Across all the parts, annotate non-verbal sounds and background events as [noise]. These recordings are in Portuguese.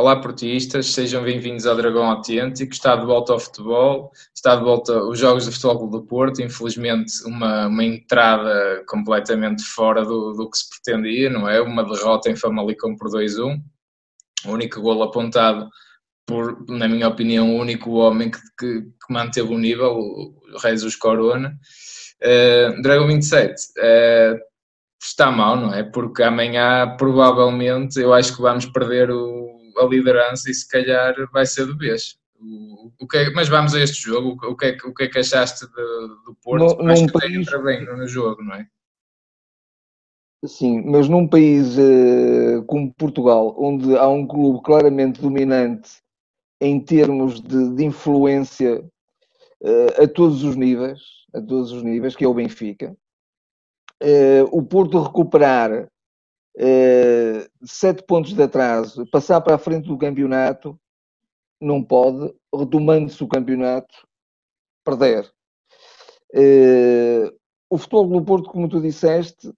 Olá, portistas, sejam bem-vindos ao Dragão Autêntico. Está de volta ao futebol, está de volta os Jogos do Futebol do Porto. Infelizmente, uma, uma entrada completamente fora do, do que se pretendia, não é? Uma derrota em Famalicão por 2-1. O único gol apontado por, na minha opinião, o único homem que, que, que manteve o nível, o Jesus Corona. Uh, Dragão 27, uh, está mal, não é? Porque amanhã, provavelmente, eu acho que vamos perder o, a liderança e se calhar vai ser de vez. O, o que é, mas vamos a este jogo, o que é, o que, é que achaste de, do Porto? No, acho que país... entra bem no jogo, não é? Sim, mas num país uh, como Portugal, onde há um clube claramente dominante em termos de, de influência uh, a todos os níveis, a todos os níveis, que é o Benfica, uh, o Porto recuperar sete pontos de atraso, passar para a frente do campeonato, não pode, retomando-se o campeonato, perder. Uh, o futebol do Porto, como tu disseste,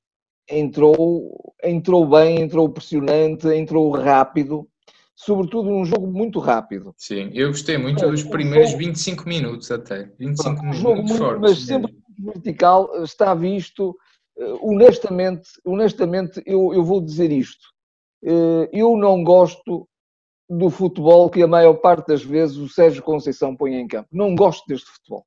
entrou, entrou bem, entrou pressionante, entrou rápido, sobretudo num jogo muito rápido. Sim, eu gostei muito dos primeiros jogo, 25 minutos até. 25 Pronto, minutos, jogo muito, fortes, mas sempre vertical, está visto eh, honestamente, honestamente eu, eu vou dizer isto. Eh, eu não gosto do futebol que a maior parte das vezes o Sérgio Conceição põe em campo. Não gosto deste futebol.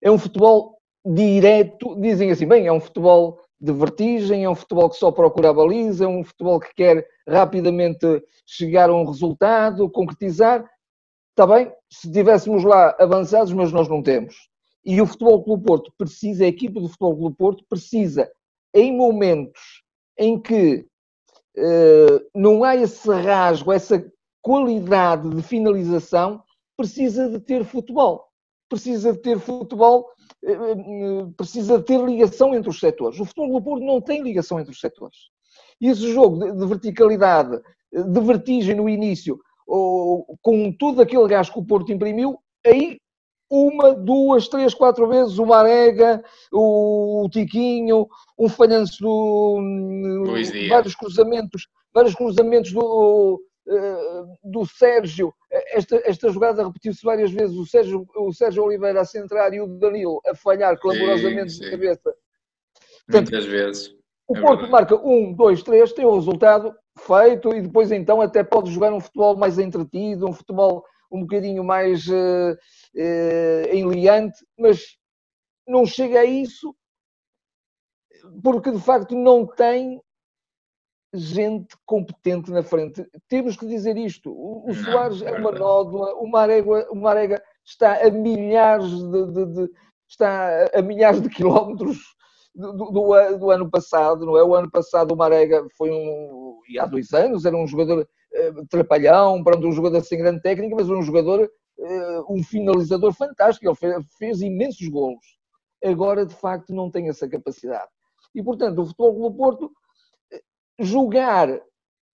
É um futebol direto, dizem assim, bem, é um futebol de vertigem, é um futebol que só procura a baliza, é um futebol que quer rapidamente chegar a um resultado, concretizar. Está bem, se tivéssemos lá avançados, mas nós não temos. E o Futebol Clube Porto precisa, a equipa do Futebol Clube Porto precisa, em momentos em que uh, não há esse rasgo, essa qualidade de finalização, precisa de ter futebol. Precisa de ter futebol, uh, precisa de ter ligação entre os setores. O Futebol Clube Porto não tem ligação entre os setores. E esse jogo de, de verticalidade, de vertigem no início, com todo aquele gás que o Porto imprimiu, aí uma, duas, três, quatro vezes o Marega, o Tiquinho, um falhanço do vários cruzamentos, vários cruzamentos do, eh, do Sérgio. Esta, esta jogada repetiu-se várias vezes. O Sérgio, o Sérgio Oliveira a centrar e o Danilo a falhar clamorosamente sim, sim. de cabeça. Portanto, Muitas vezes. O é Porto marca um, dois, três, tem o resultado feito e depois então até pode jogar um futebol mais entretido, um futebol um bocadinho mais uh, uh, enliante, mas não chega a isso porque de facto não tem gente competente na frente. Temos que dizer isto. O, o Soares é uma nódula, o Marega, o Marega está a milhares de, de, de, está a milhares de quilómetros do, do, do, ano passado, não é? O ano passado o Marega foi um, e há dois anos, era um jogador uh, trapalhão, pronto, um jogador sem grande técnica, mas um jogador, um finalizador fantástico, ele fez, fez, imensos golos. Agora, de facto, não tem essa capacidade. E, portanto, o Futebol do Porto, eh, jogar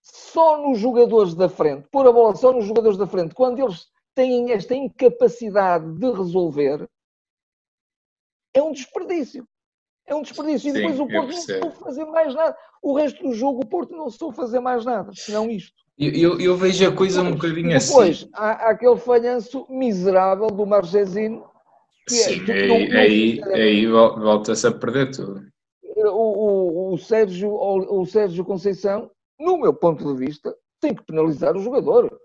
só nos jogadores da frente, pôr a bola só nos jogadores da frente, quando eles têm esta incapacidade de resolver, é um desperdício. É um desperdício. E depois Sim, o Porto não soube fazer mais nada. O resto do jogo, o Porto não soube fazer mais nada, senão isto. Eu, eu, eu vejo a coisa um bocadinho assim. Depois, há, há, aquele falhanço miserável do Margesino. Que é, Sim, é, aí, não, aí, não aí volta-se a perder tudo. O, o, o, Sérgio, o, o Sérgio Conceição, no meu ponto de vista, tem que penalizar o jogador.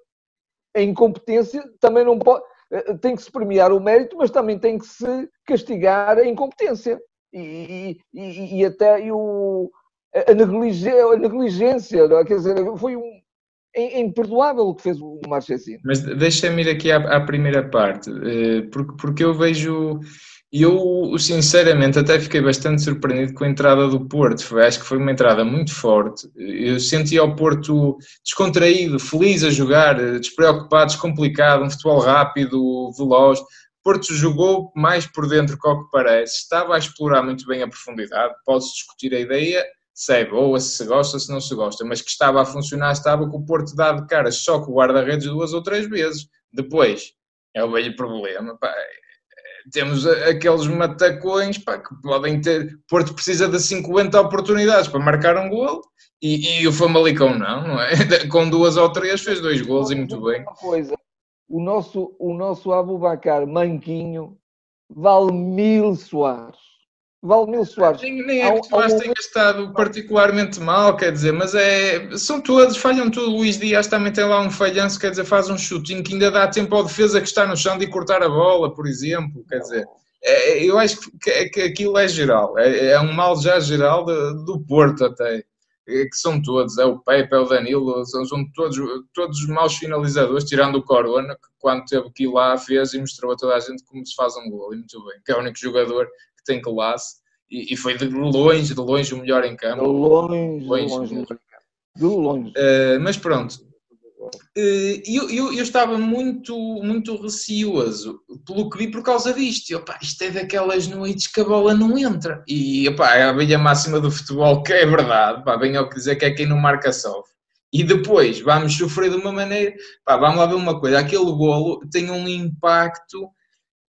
A incompetência também não pode. Eh, tem que se premiar o mérito, mas também tem que se castigar a incompetência e, e, e até o, a, negligência, a negligência é? quer dizer, foi um, imperdoável o que fez o Marchesino. Mas deixa-me ir aqui à, à, primeira parte, eh, porque, porque eu vejo, eu sinceramente até fiquei bastante surpreendido com a entrada do Porto, foi, acho que foi uma entrada muito forte, eu sentia o Porto descontraído, feliz a jogar, despreocupado, descomplicado, um futebol rápido, veloz, Porto jogou mais por dentro que o que parece, estava a explorar muito bem a profundidade, pode-se discutir a ideia, se é boa, se se gosta, se não se gosta, mas que estava a funcionar, estava com o Porto dado cara só com o guarda-redes duas ou três vezes. Depois, é o velho problema, pá, temos aqueles matacões pá, que podem ter. Porto precisa de 50 oportunidades para marcar um gol E, e o Famalicão não, não é? [laughs] Com duas ou três fez dois gols e muito bem. Uma coisa, o nosso, o nosso Abubacar Manquinho vale mil Soares. Vale mil Soares. Nem, nem é que o Soares tenha estado particularmente mal, quer dizer, mas é. São todos, falham tudo. Luís Dias também tem lá um falhanço, quer dizer, faz um chutinho que ainda dá tempo ao defesa que está no chão de cortar a bola, por exemplo. Quer dizer, é, eu acho que, que aquilo é geral, é, é um mal já geral de, do Porto até. É que são todos, é o Pepe, é o Danilo, são, são todos, todos maus finalizadores, tirando o Corona, que quando teve que ir lá fez e mostrou a toda a gente como se faz um gol, e muito bem, que é o único jogador tem classe, e, e foi de longe, de longe o melhor em campo. De longe, de longe, de longe. De longe. Uh, mas pronto, eh, eu, eu, eu, estava muito, muito receoso pelo que vi por causa disto. Pá, isto é daquelas noites que a bola não entra. E pá, é a velha máxima do futebol que é verdade. Pá, bem ao que dizer que é quem não marca sofre. E depois vamos sofrer de uma maneira. Pá, vamos lá ver uma coisa: aquele golo tem um impacto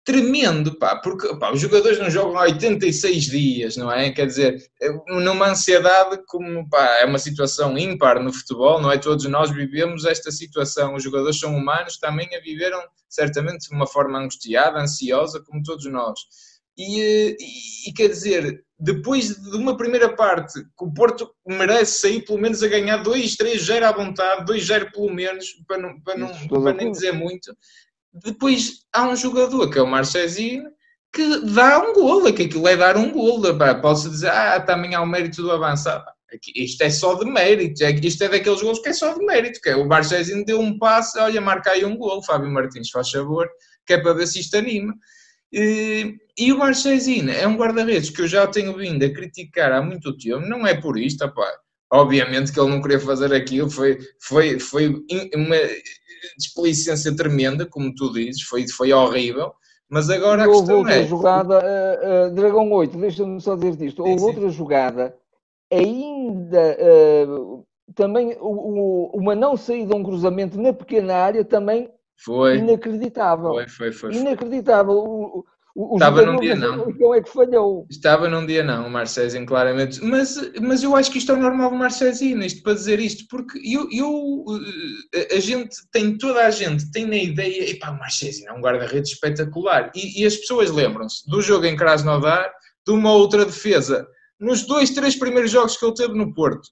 tremendo, pá, porque pá, os jogadores não jogam há 86 dias, não é? Quer dizer, é numa ansiedade como pá, é uma situação ímpar no futebol, não é? Todos nós vivemos esta situação, os jogadores são humanos, também a viveram certamente de uma forma angustiada, ansiosa, como todos nós. E, e, e, quer dizer, depois de uma primeira parte que o Porto merece sair pelo menos a ganhar 2, 3, 0 à vontade, 2, 0 pelo menos, para, não, para, não, para nem dizer muito, depois há um jogador que é o Marchezinho que dá um golo, que aquilo é dar um golo. Posso dizer, ah, também há o mérito do avançado. Isto é só de mérito, é isto é daqueles golos que é só de mérito, que é o Marchezinho deu um passe, olha, marca aí um golo, Fábio Martins faz favor, que é para ver se isto anima. E, e o Marchezinho é um guarda-redes que eu já tenho vindo a criticar há muito tempo, não é por isto, pá. Obviamente que ele não queria fazer aquilo, foi, foi, foi uma desplicência tremenda, como tu dizes, foi, foi horrível. Mas agora a houve questão outra é... jogada, uh, uh, Dragão 8, deixa-me só dizer isto. Houve sim, outra jogada, ainda uh, também uma não saída, um cruzamento na pequena área, também foi. inacreditável. Foi, foi, foi. Inacreditável. O, o Estava num dia não. Então é que falhou. Estava num dia não, o Marcezinho, claramente. Mas, mas eu acho que isto é o normal do Marcezinho, isto para dizer isto, porque eu, eu, eh, a gente tem, toda a gente tem na ideia, epá, o Marcezinho é um guarda-redes espetacular. E, e, as pessoas lembram-se do jogo em Krasnodar, de uma outra defesa. Nos dois, três primeiros jogos que ele teve no Porto,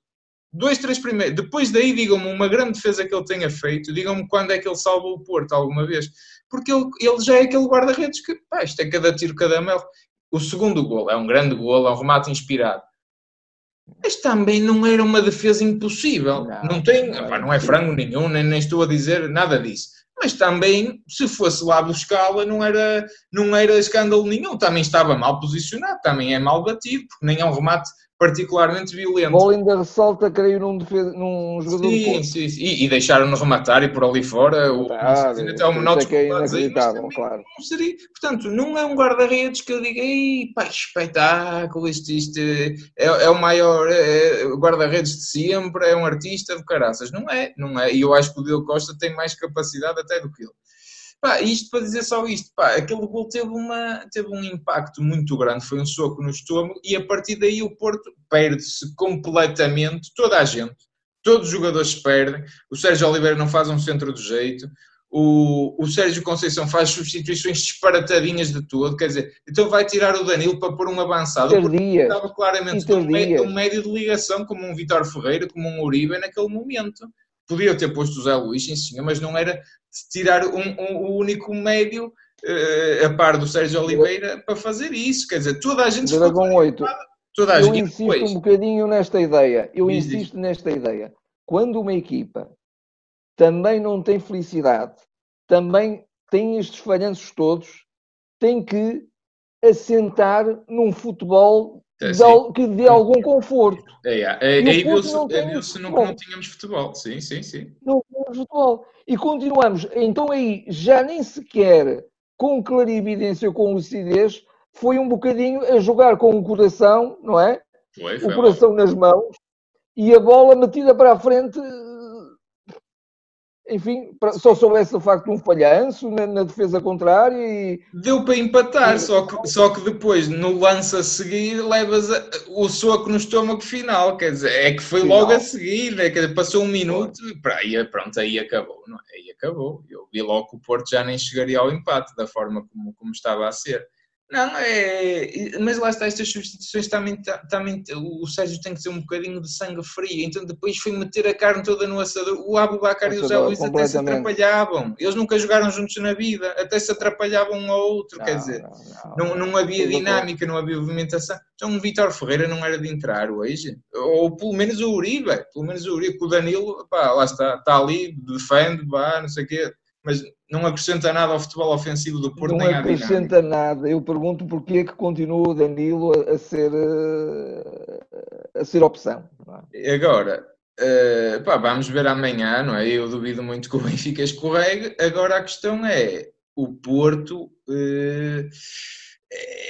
dois, três primeiros. Depois daí, digam-me uma grande defesa que ele tenha feito, digam-me quando é que ele salvou o Porto alguma vez porque ele, ele já é aquele guarda-redes que, pá, isto é cada tiro, cada mel. O segundo gol é um grande gol, é um remate inspirado. Mas também não era uma defesa impossível. Não, não tem, não, pá, não é frango nenhum, nem, nem estou a dizer nada disso. Mas também, se fosse lá buscá-la, não era, não era escândalo nenhum. Também estava mal posicionado, também é mal batido, porque nem é um remate particularmente violento. Bola ainda ressalta, creio, num, defesa, num jogador sim, de sim, sim, e, e deixaram-no rematar e por ali fora o, ah, até o menor é inacreditável, claro. Não seria, portanto, não é um guarda-redes que eu diga, ei, pá, espetáculo, isto, isto é, é o maior é, é guarda-redes de sempre, é um artista de caraças. Não é, não é, e eu acho que o Diogo Costa tem mais capacidade até do que ele. Pá, isto para dizer só isto, pá, aquele gol teve, uma, teve um impacto muito grande, foi um soco no estômago e a partir daí o Porto perde-se completamente, toda a gente, todos os jogadores perdem, o Sérgio Oliveira não faz um centro do jeito, o, o Sérgio Conceição faz substituições disparatadinhas de tudo, quer dizer, então vai tirar o Danilo para pôr um avançado, porque estava claramente um médio, um médio de ligação, como um Vitor Ferreira, como um Uribe naquele momento. Podia ter posto o Zé Luís, sim senhor, mas não era tirar um, um, o único médio uh, a par do Sérgio Oliveira para fazer isso. Quer dizer, toda a gente. Dragão 8. Toda a eu gente. insisto depois, um bocadinho nesta ideia. Eu diz, insisto nesta ideia. Quando uma equipa também não tem felicidade, também tem estes falhanços todos, tem que assentar num futebol de, que dê algum conforto. É, é, é, aí viu-se viu que não tínhamos futebol, sim, sim, sim. Não tínhamos futebol. E continuamos, então aí já nem sequer com clarividência ou com lucidez, foi um bocadinho a jogar com o coração, não é? Foi, foi o coração nas mãos e a bola metida para a frente enfim, só soubesse o facto de um falhanço na, na, defesa contrária e... Deu para empatar, só que, só que depois, no lance a seguir, levas a, o soco no estômago final, quer dizer, é que foi final. logo a seguir, é que passou um minuto, aí, pronto, aí acabou, não, é? aí acabou. Eu vi logo que o Porto já nem chegaria ao empate, da forma como, como estava a ser. Não, é. Mas lá está, estas substituições também, também. O Sérgio tem que ter um bocadinho de sangue frio, então depois foi meter a carne toda no assador. O Abubacar e o Zé Luís até se atrapalhavam. Eles nunca jogaram juntos na vida, até se atrapalhavam um ao outro. Não, quer dizer, não, não, não havia dinâmica, não havia movimentação. Então o Vitor Ferreira não era de entrar hoje. Ou pelo menos o Uribe, pelo menos o Uribe, o Danilo, pá, lá está, está ali, defende, vá, não sei o quê mas não acrescenta nada ao futebol ofensivo do Porto. Não acrescenta nada. Eu pergunto porquê é que continua o Danilo a, ser, eh, a ser opção. É? Agora, uh, pá, vamos ver amanhã, não é? Eu duvido muito que o Benfica escorregue. Agora a questão é, o Porto... Uh,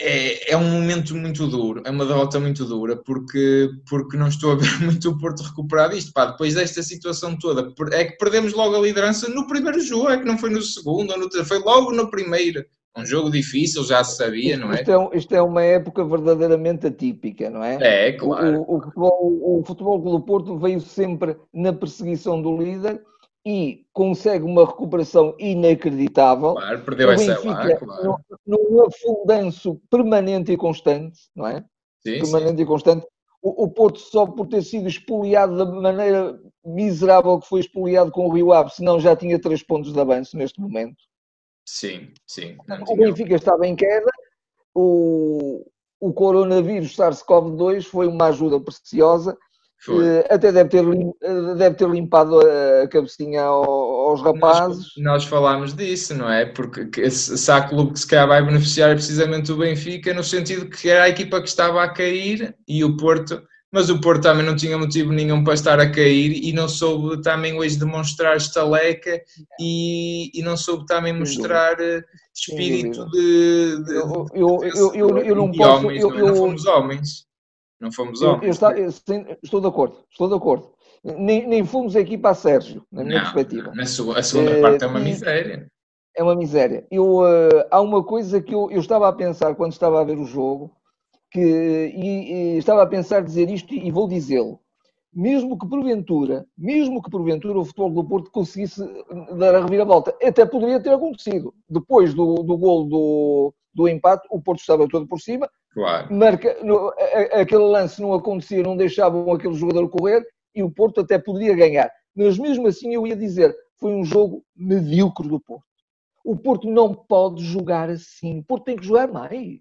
é, é, um momento muito duro, é uma derrota muito dura, porque, porque não estou a ver [laughs] muito o Porto recuperar disto. Pá, depois desta situação toda, é que perdemos logo a liderança no primeiro jogo, é que não foi no segundo, ou no terceiro, foi logo no primeiro. Um jogo difícil, já se sabia, não é? Isto é, isto é uma época verdadeiramente atípica, não é? É, claro. O, o, futebol, o Futebol do Porto veio sempre na perseguição do líder e consegue uma recuperação inacreditável. Claro, perdeu essa lá, claro. Num afundanço permanente e constante, não é? Sim, permanente sim. e constante. O, o, Porto, só por ter sido expoliado da maneira miserável que foi expoliado com o Rio Ave, senão já tinha três pontos de avanço neste momento. Sim, sim. O Benfica estava em queda, o, o coronavírus SARS-CoV-2 foi uma ajuda preciosa foi. Até deve ter, deve ter limpado a cabecinha aos rapazes. Nós, nós falámos disso, não é? Porque se há clube que se calhar vai beneficiar é precisamente o Benfica, no sentido que era a equipa que estava a cair e o Porto, mas o Porto também não tinha motivo nenhum para estar a cair e não soube também hoje demonstrar estaleca e, e não soube também mostrar eh, espírito de, de, eu, eu, eu, eu, eu não posso. Homens, eu, eu, não fomos homens. Não fomos homens. Eu, eu, eu, estou de acordo, estou de acordo. Nem, nem fomos aqui para Sérgio, na minha não, perspectiva. Na sua, a segunda é, parte é uma miséria. É uma miséria. Eu, uh, há uma coisa que eu, eu estava a pensar quando estava a ver o jogo, que, e, e estava a pensar dizer isto e vou dizê-lo. Mesmo que porventura, mesmo que porventura o futebol do Porto conseguisse dar a reviravolta, até poderia ter acontecido. Depois do, do gol do, do empate, o Porto estava todo por cima, Claro. Marca, no, a, aquele lance não acontecia, não deixavam aquele jogador correr e o Porto até poderia ganhar. Mas mesmo assim eu ia dizer, foi um jogo medíocre do Porto. O Porto não pode jogar assim. O Porto tem que jogar mais.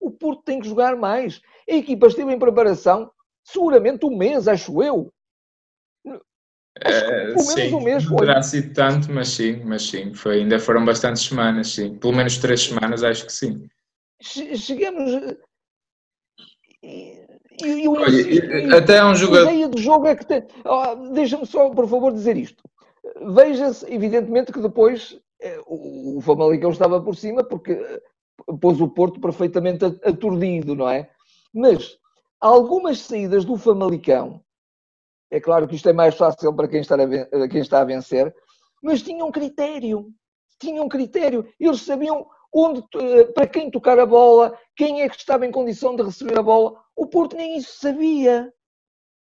O Porto tem que jogar mais. A equipa esteve em preparação seguramente um mês, acho eu. É, pelo menos sim, um mês foi. Não terá sido tanto, mas sim, mas sim. Foi, ainda foram bastantes semanas, sim. Pelo menos três semanas, acho que sim chegamos. E, Olha, até um jogador. A ideia do jogo é que tem. Oh, Deixa-me só, por favor, dizer isto. Veja-se, evidentemente, que depois eh, o Famalicão estava por cima porque eh, pôs o Porto perfeitamente aturdido, não é? Mas algumas saídas do Famalicão, é claro que isto é mais fácil para quem está a, quem está a vencer, mas tinham critério. Tinham critério. Eles sabiam onde, eh, para quem tocar a bola, quem é que estava em condição de receber a bola. O Porto nem isso sabia.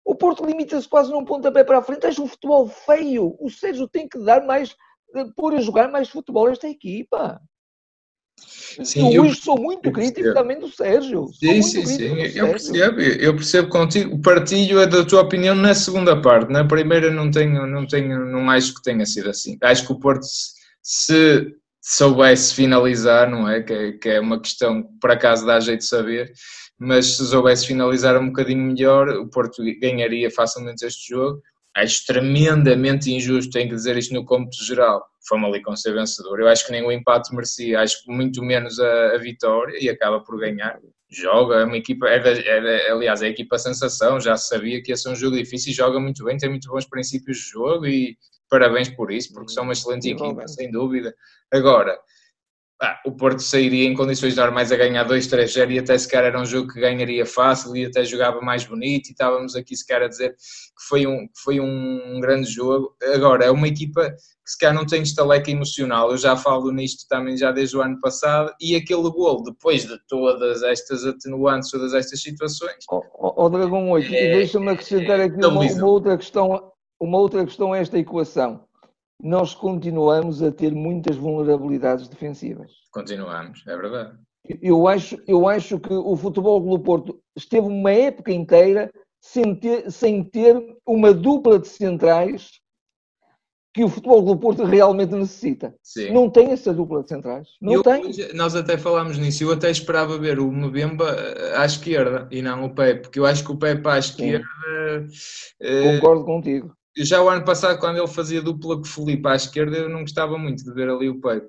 O Porto limita-se quase num pontapé para a frente. Acho um futebol feio. O Sérgio tem que dar mais, eh, pôr a jogar mais futebol esta equipa. Sim, eu, eu sou muito crítico também do Sérgio. Sim, sim, sim. Eu percebo, eu percebo contigo. Partilho a da tua opinião na segunda parte. Na primeira não tenho, não tenho, não acho que tenha sido assim. Acho que o Porto se soubesse finalizar, não é? Que, é? que, é uma questão que por acaso dá jeito de saber, mas se soubesse finalizar um bocadinho melhor, o Porto ganharia facilmente este jogo. Acho tremendamente injusto, tenho que dizer isto no cômputo geral. Fomos ali com ser vencedor. Eu acho que nem o empate merecia, acho muito menos a, a vitória e acaba por ganhar. Joga, é uma equipa, é, é, aliás, é a equipa sensação, já sabia que ia ser um jogo difícil e joga muito bem, tem muito bons princípios de jogo e parabéns por isso, porque são uma excelente equipa, sem dúvida. Agora, ah, o Porto sairia em condições normais a ganhar 2-3-0 e até sequer era um jogo que ganharia fácil e até jogava mais bonito e estávamos aqui sequer a dizer que foi um, que foi um grande jogo. Agora, é uma equipa que sequer não tem estaleca emocional, eu já falo nisto também já desde o ano passado, e aquele gol, depois de todas estas atenuantes, todas estas situações... Ó oh, oh, Dragão 8, é, deixa-me acrescentar aqui é, uma, uma, outra questão, uma outra questão a esta equação nós continuamos a ter muitas vulnerabilidades defensivas. Continuamos, é verdade. Eu acho, eu acho que o Futebol do Porto esteve uma época inteira sem ter, sem ter uma dupla de centrais que o Futebol do Porto realmente necessita. Sim. Não tem essa dupla de centrais. Não eu, tem. Nós até falámos nisso. Eu até esperava ver o Mbemba eh, à esquerda e não o Pepe, porque eu acho que o Pepe à esquerda. Eh, Concordo contigo já o ano passado, quando ele fazia dupla com o Felipe à esquerda, eu não gostava muito de ver ali o Pepe.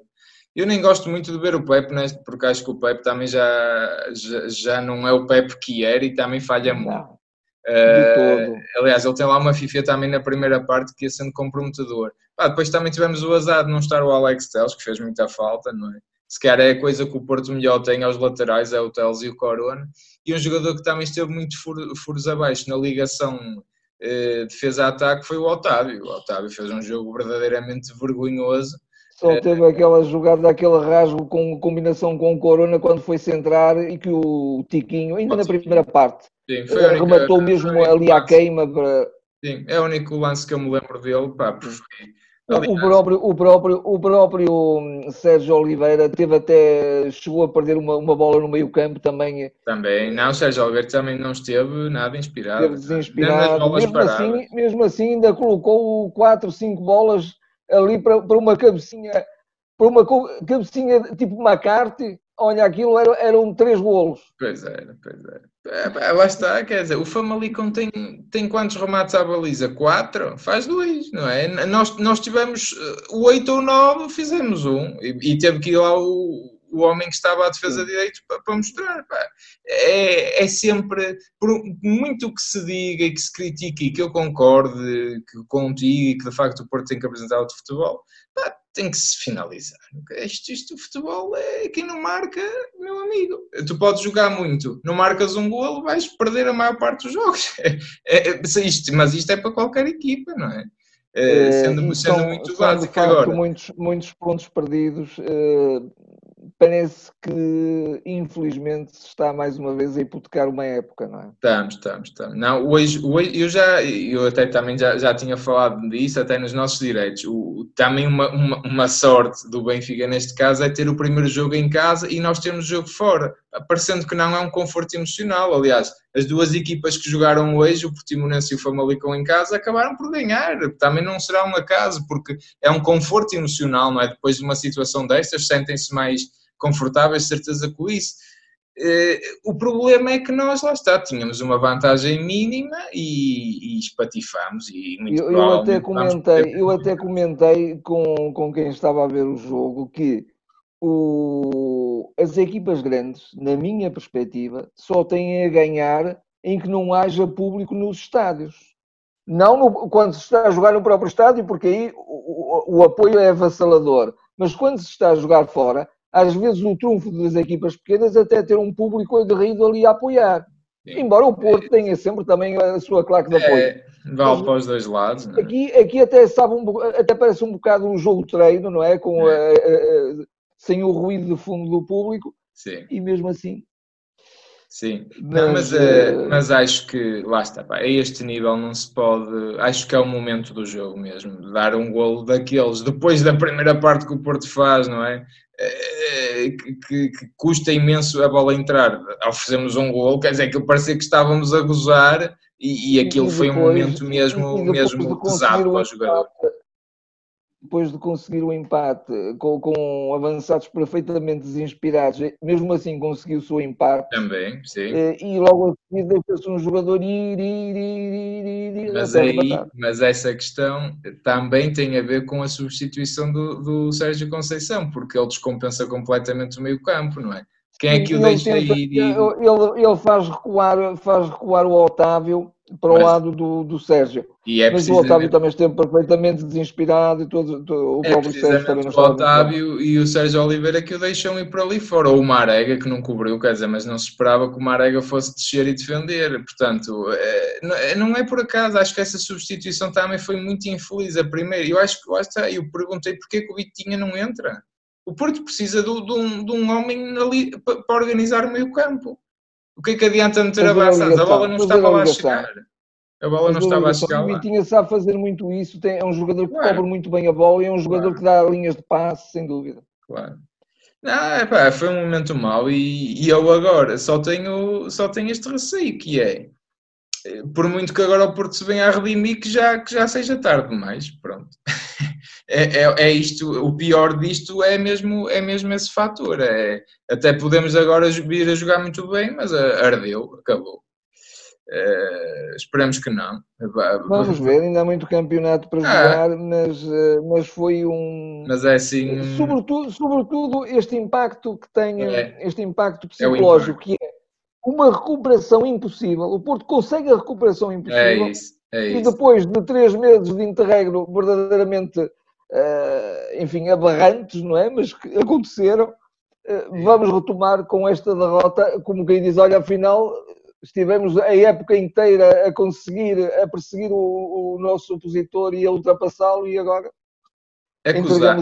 Eu nem gosto muito de ver o Pepe, né, porque acho que o Pepe também já, já, já não é o Pepe que era e também falha muito. Uh, aliás, ele tem lá uma FIFA também na primeira parte que ia sendo comprometedor. Ah, depois também tivemos o azar de não estar o Alex Teles, que fez muita falta, não é? Se calhar é a coisa que o Porto melhor tem aos laterais, é o Teles e o Corona. E um jogador que também esteve muito furos abaixo na ligação defesa-ataque foi o Otávio. O Otávio fez um jogo verdadeiramente vergonhoso. Só eh, teve aquela jogada, aquele rasgo com combinação com o Corona quando foi centrar e que o Tiquinho, ainda na primeira parte, Sim, foi rematou mesmo ali à queima para. Sim, é o único lance que eu me lembro dele, pá, preferi o próprio, o, próprio, o próprio hum, Sérgio Oliveira teve até, chegou a perder uma, uma bola no meio campo também. Também, não, o Sérgio Oliveira também não esteve nada inspirado. Esteve desinspirado, mesmo assim, mesmo assim ainda colocou 4, 5 bolas ali para, para uma cabecinha, para uma cabecinha tipo McCarthy, olha, aquilo era, eram três golos. Pois era, pois era. É, lá está, quer dizer, o Famalicão tem, tem quantos remates à baliza? Quatro? Faz dois, não é? Nós, nós tivemos eh, oito ou nove, fizemos um, e, e teve que ir lá o, o homem que estava à defesa de direito para, para mostrar. Pá. É, é sempre, por muito que se diga e que se critique, e que eu concorde que, contigo e que de facto o Porto tem que apresentar o de futebol, pá, tem que se finalizar. Isto, isto, o futebol é quem não marca, meu amigo. Tu podes jogar muito, não marcas um golo, vais perder a maior parte dos jogos. [laughs] É, é, isto, mas isto é para qualquer equipa, não é? É, sendo, sendo são, muito básico agora. Muitos, muitos pontos perdidos. Parece que, infelizmente, se está mais uma vez a hipotecar uma época, não é? Estamos, estamos, estamos. Não, hoje, hoje eu já, eu até também já, já tinha falado disso, até nos nossos direitos. O, também uma, uma, uma, sorte do Benfica, neste caso, é ter o primeiro jogo em casa e nós temos o jogo fora. Parecendo que não é um conforto emocional. Aliás, as duas equipas que jogaram hoje, o Portimonense e o Famalicão em casa, acabaram por ganhar. Também não será um acaso, porque é um conforto emocional, não é? Depois de uma situação destas, sentem-se mais confortáveis, certeza com isso. Eh, o problema é que nós, lá está, tínhamos uma vantagem mínima e, e espatifamos. E eu, eu, até comentei, eu até comentei com, com quem estava a ver o jogo que o, as equipas grandes, na minha perspectiva, só têm a ganhar em que não haja público nos estádios. Não no, quando se está a jogar no próprio estádio, porque aí o, o, o apoio é avassalador. Mas quando se está a jogar fora, às vezes o trunfo das equipas pequenas até ter um público aguerrido ali a apoiar. Sim. Embora o Porto tenha sempre também a sua claque de apoio. É, vale para os dois lados. É? Aqui, aqui até, sabe um, até parece um bocado um jogo treino, não é? Com, é. Sem o ruído de fundo do público. Sim. E mesmo assim. Sim, mas, não, mas, uh, mas acho que lá está, pá, a este nível não se pode. Acho que é o momento do jogo mesmo, dar um golo daqueles, depois da primeira parte que o Porto faz, não é? Eh, que, que, custa imenso a bola entrar. Oferecemos um gol, quer dizer, que parecia que estávamos a gozar e, e aquilo e depois, foi um momento mesmo, mesmo pesado para o jogador depois de conseguir o empate com, com, avançados perfeitamente desinspirados, mesmo assim conseguiu o seu empate. Também, sim. Eh, e logo a seguir deixa-se um jogador ir, ir, ir, ir, ir mas, aí, mas essa questão também tem a ver com a substituição do, do Sérgio Conceição, porque ele descompensa completamente o meio campo, não é? Quem é que o deixa tenta, ir? Ele, ele, faz, recuar, faz recuar o Otávio para o mas, lado do, do Sérgio. É mas o Otávio também esteve perfeitamente desinspirado e todo, todo o é próprio Sérgio também não estava. O Otávio e o Sérgio Oliveira que o deixam ir para ali fora. Ou o Marega que não cobriu, quer dizer, mas não se esperava que o Marega fosse descer e defender. Portanto, é, é não é por acaso, acho que essa substituição também foi muito infeliz. A primeira, eu acho que lá está, eu perguntei porque que o Vitinha não entra. O Porto precisa de, de, um, de um homem ali para, para organizar o meio campo. O que é que adianta meter a Barça? A bola não estava lá a chegar. A bola não estava a chegar. O Vitinha sabe fazer muito isso, tem, é um jogador que claro. cobre muito bem a bola e é um jogador claro. que dá linhas de passe, sem dúvida. Claro. Não, epá, foi um momento mau e, e eu agora só tenho, só tenho este receio que é por muito que agora o Porto se venha a redimir que já, que já seja tarde demais, pronto. [laughs] É, é, é, isto, o pior disto é mesmo, é mesmo esse fator. É, até podemos agora vir a jogar muito bem, mas ardeu, acabou. Uh, esperemos que não. Vamos ver, ainda há muito campeonato para ah, jogar, mas, eh, mas foi um. Mas é assim. Sobretudo, sobretudo este impacto que tem, é, este impacto é psicológico, é que é uma recuperação impossível. O Porto consegue a recuperação impossível. É isso, é. E depois de três meses de interregno verdadeiramente, uh, enfim, aberrantes, não é? Mas que aconteceram, uh, vamos retomar com esta derrota, como quem diz, olha, afinal estivemos a época inteira a conseguir, a perseguir o, o nosso opositor e a ultrapassá-lo e agora Acusar,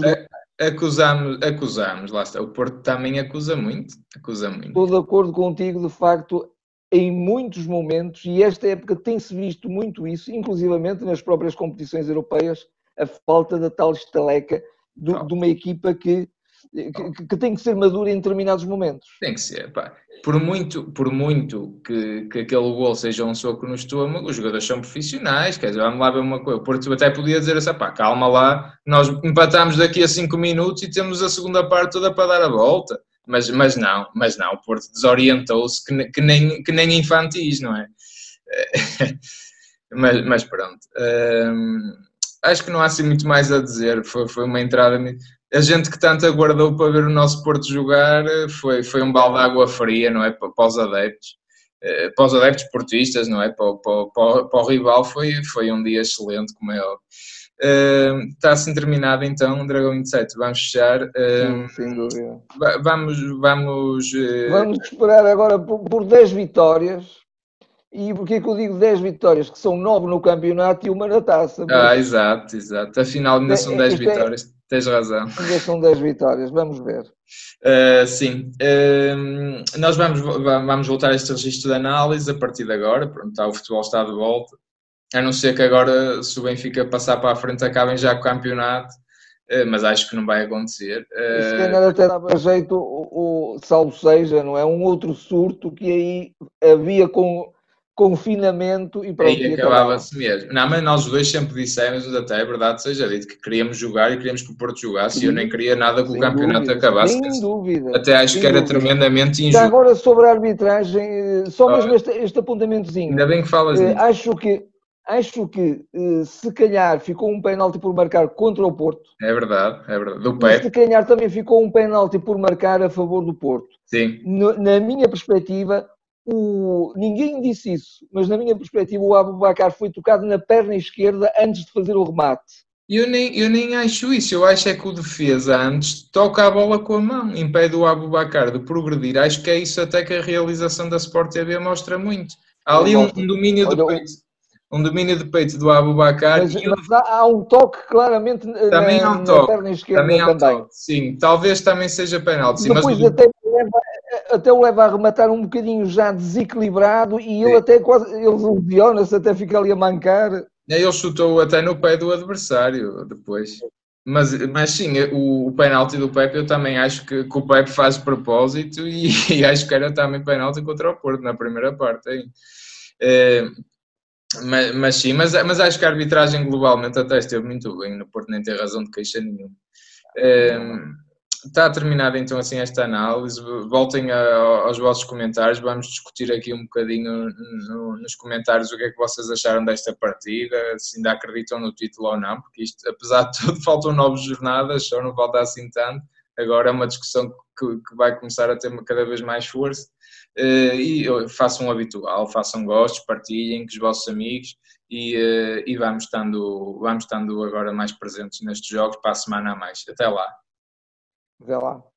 acusamos, acusamos, lá está. O Porto também acusa muito, acusa muito. Estou de acordo contigo, de facto, em muitos momentos, e esta época tem-se visto muito isso, inclusivamente nas próprias competições europeias, a falta da tal estaleca do, de uma equipa que que, que, tem que ser maduro em determinados momentos. Tem que ser, pá. Por muito, por muito que, que aquele gol seja um soco no estômago, os jogadores são profissionais, quer dizer, vamos lá ver uma coisa. O Porto até podia dizer assim, pá, calma lá, nós empatamos daqui a 5 minutos e temos a segunda parte toda para dar a volta. Mas, mas não, mas não, o Porto desorientou-se que, que, nem, que nem infantis, não é? [laughs] mas, mas pronto. Hum, acho que não há assim muito mais a dizer. Foi, foi uma entrada a gente que tanto aguardou para ver o nosso Porto jogar foi, foi um balde de água fria, não é? Para, para os adeptos, eh, para os adeptos portistas, não é? Para, para, para, para o rival foi, foi um dia excelente, como é óbvio. Uh, está assim terminado então, Dragão 27. Vamos fechar. Uh, Sim, sem dúvida. Vamos. Vamos, uh... vamos esperar agora por, por 10 vitórias. E porquê que eu digo 10 vitórias? Que são 9 no campeonato e uma na taça. Mas... Ah, exato, exato. Afinal, ainda são 10 é, é, vitórias. É Tens razão. Ainda são 10 vitórias, vamos ver. Uh, sim, uh, nós vamos, vamos voltar a este registro de análise a partir de agora. Pronto, tá, o futebol está de volta. A não ser que agora, se o Benfica passar para a frente, acabem já com o campeonato. Uh, mas acho que não vai acontecer. Uh, se calhar até dava jeito, o, o, salvo seja, não é? Um outro surto que aí havia com confinamento e pronto. E acabava-se mesmo. Não, mas nós dois sempre dissemos, até é verdade seja dito, que queríamos jogar e queríamos que o Porto jogasse Sim. e eu nem queria nada que o campeonato dúvida, acabasse. Sem dúvida. Até acho sem que era dúvida. tremendamente injusto. Já agora sobre a arbitragem, eh, só mesmo este, este apontamentozinho. Ainda bem que falas uh, Acho que Acho que uh, se calhar ficou um penalti por marcar contra o Porto. É verdade, é verdade. Do pé. Se calhar também ficou um penalti por marcar a favor do Porto. Sim. No, na minha perspectiva, o, ninguém disse isso, mas na minha perspectiva o Abubacar foi tocado na perna esquerda antes de fazer o remate. Eu nem, eu nem acho isso, eu acho é que o defesa antes toca a bola com a mão, impede o Abubacar de progredir. Acho que é isso até que a realização da Sport TV mostra muito. Há ali um, um domínio de peito. Um domínio de peito do Abubacar. Mas, mas há, há, um toque claramente também na, há um toque. na perna esquerda também. Há um também. Toque. Sim, talvez também seja penalti. Depois mas... até leva, até o leva a rematar um bocadinho já desequilibrado e ele sim. até quase, ele lesiona-se, até fica ali a mancar. Ele chutou até no pé do adversário depois. Mas, mas sim, o, o penalti do Pepe eu também acho que, que o Pepe faz propósito e, [laughs] e, acho que era também penalti contra o Porto na primeira parte. É, mas, mas, sim, mas, mas acho que a arbitragem globalmente até esteve muito bem, no Porto nem tem razão de queixa nenhuma. Está terminada então assim esta análise. Voltem a, aos vossos comentários. Vamos discutir aqui um bocadinho no, nos comentários o que é que vocês acharam desta partida, se ainda acreditam no título ou não, porque isto, apesar de tudo, [laughs] faltam nove jornadas, só não falta assim tanto. agora é uma discussão que, que vai começar a ter cada vez mais força. Uh, e façam o habitual, façam gostos, partilhem com os vossos amigos e, uh, e vamos, estando, vamos estando agora mais presentes nestes jogos para a semana a mais. Até lá. Até lá.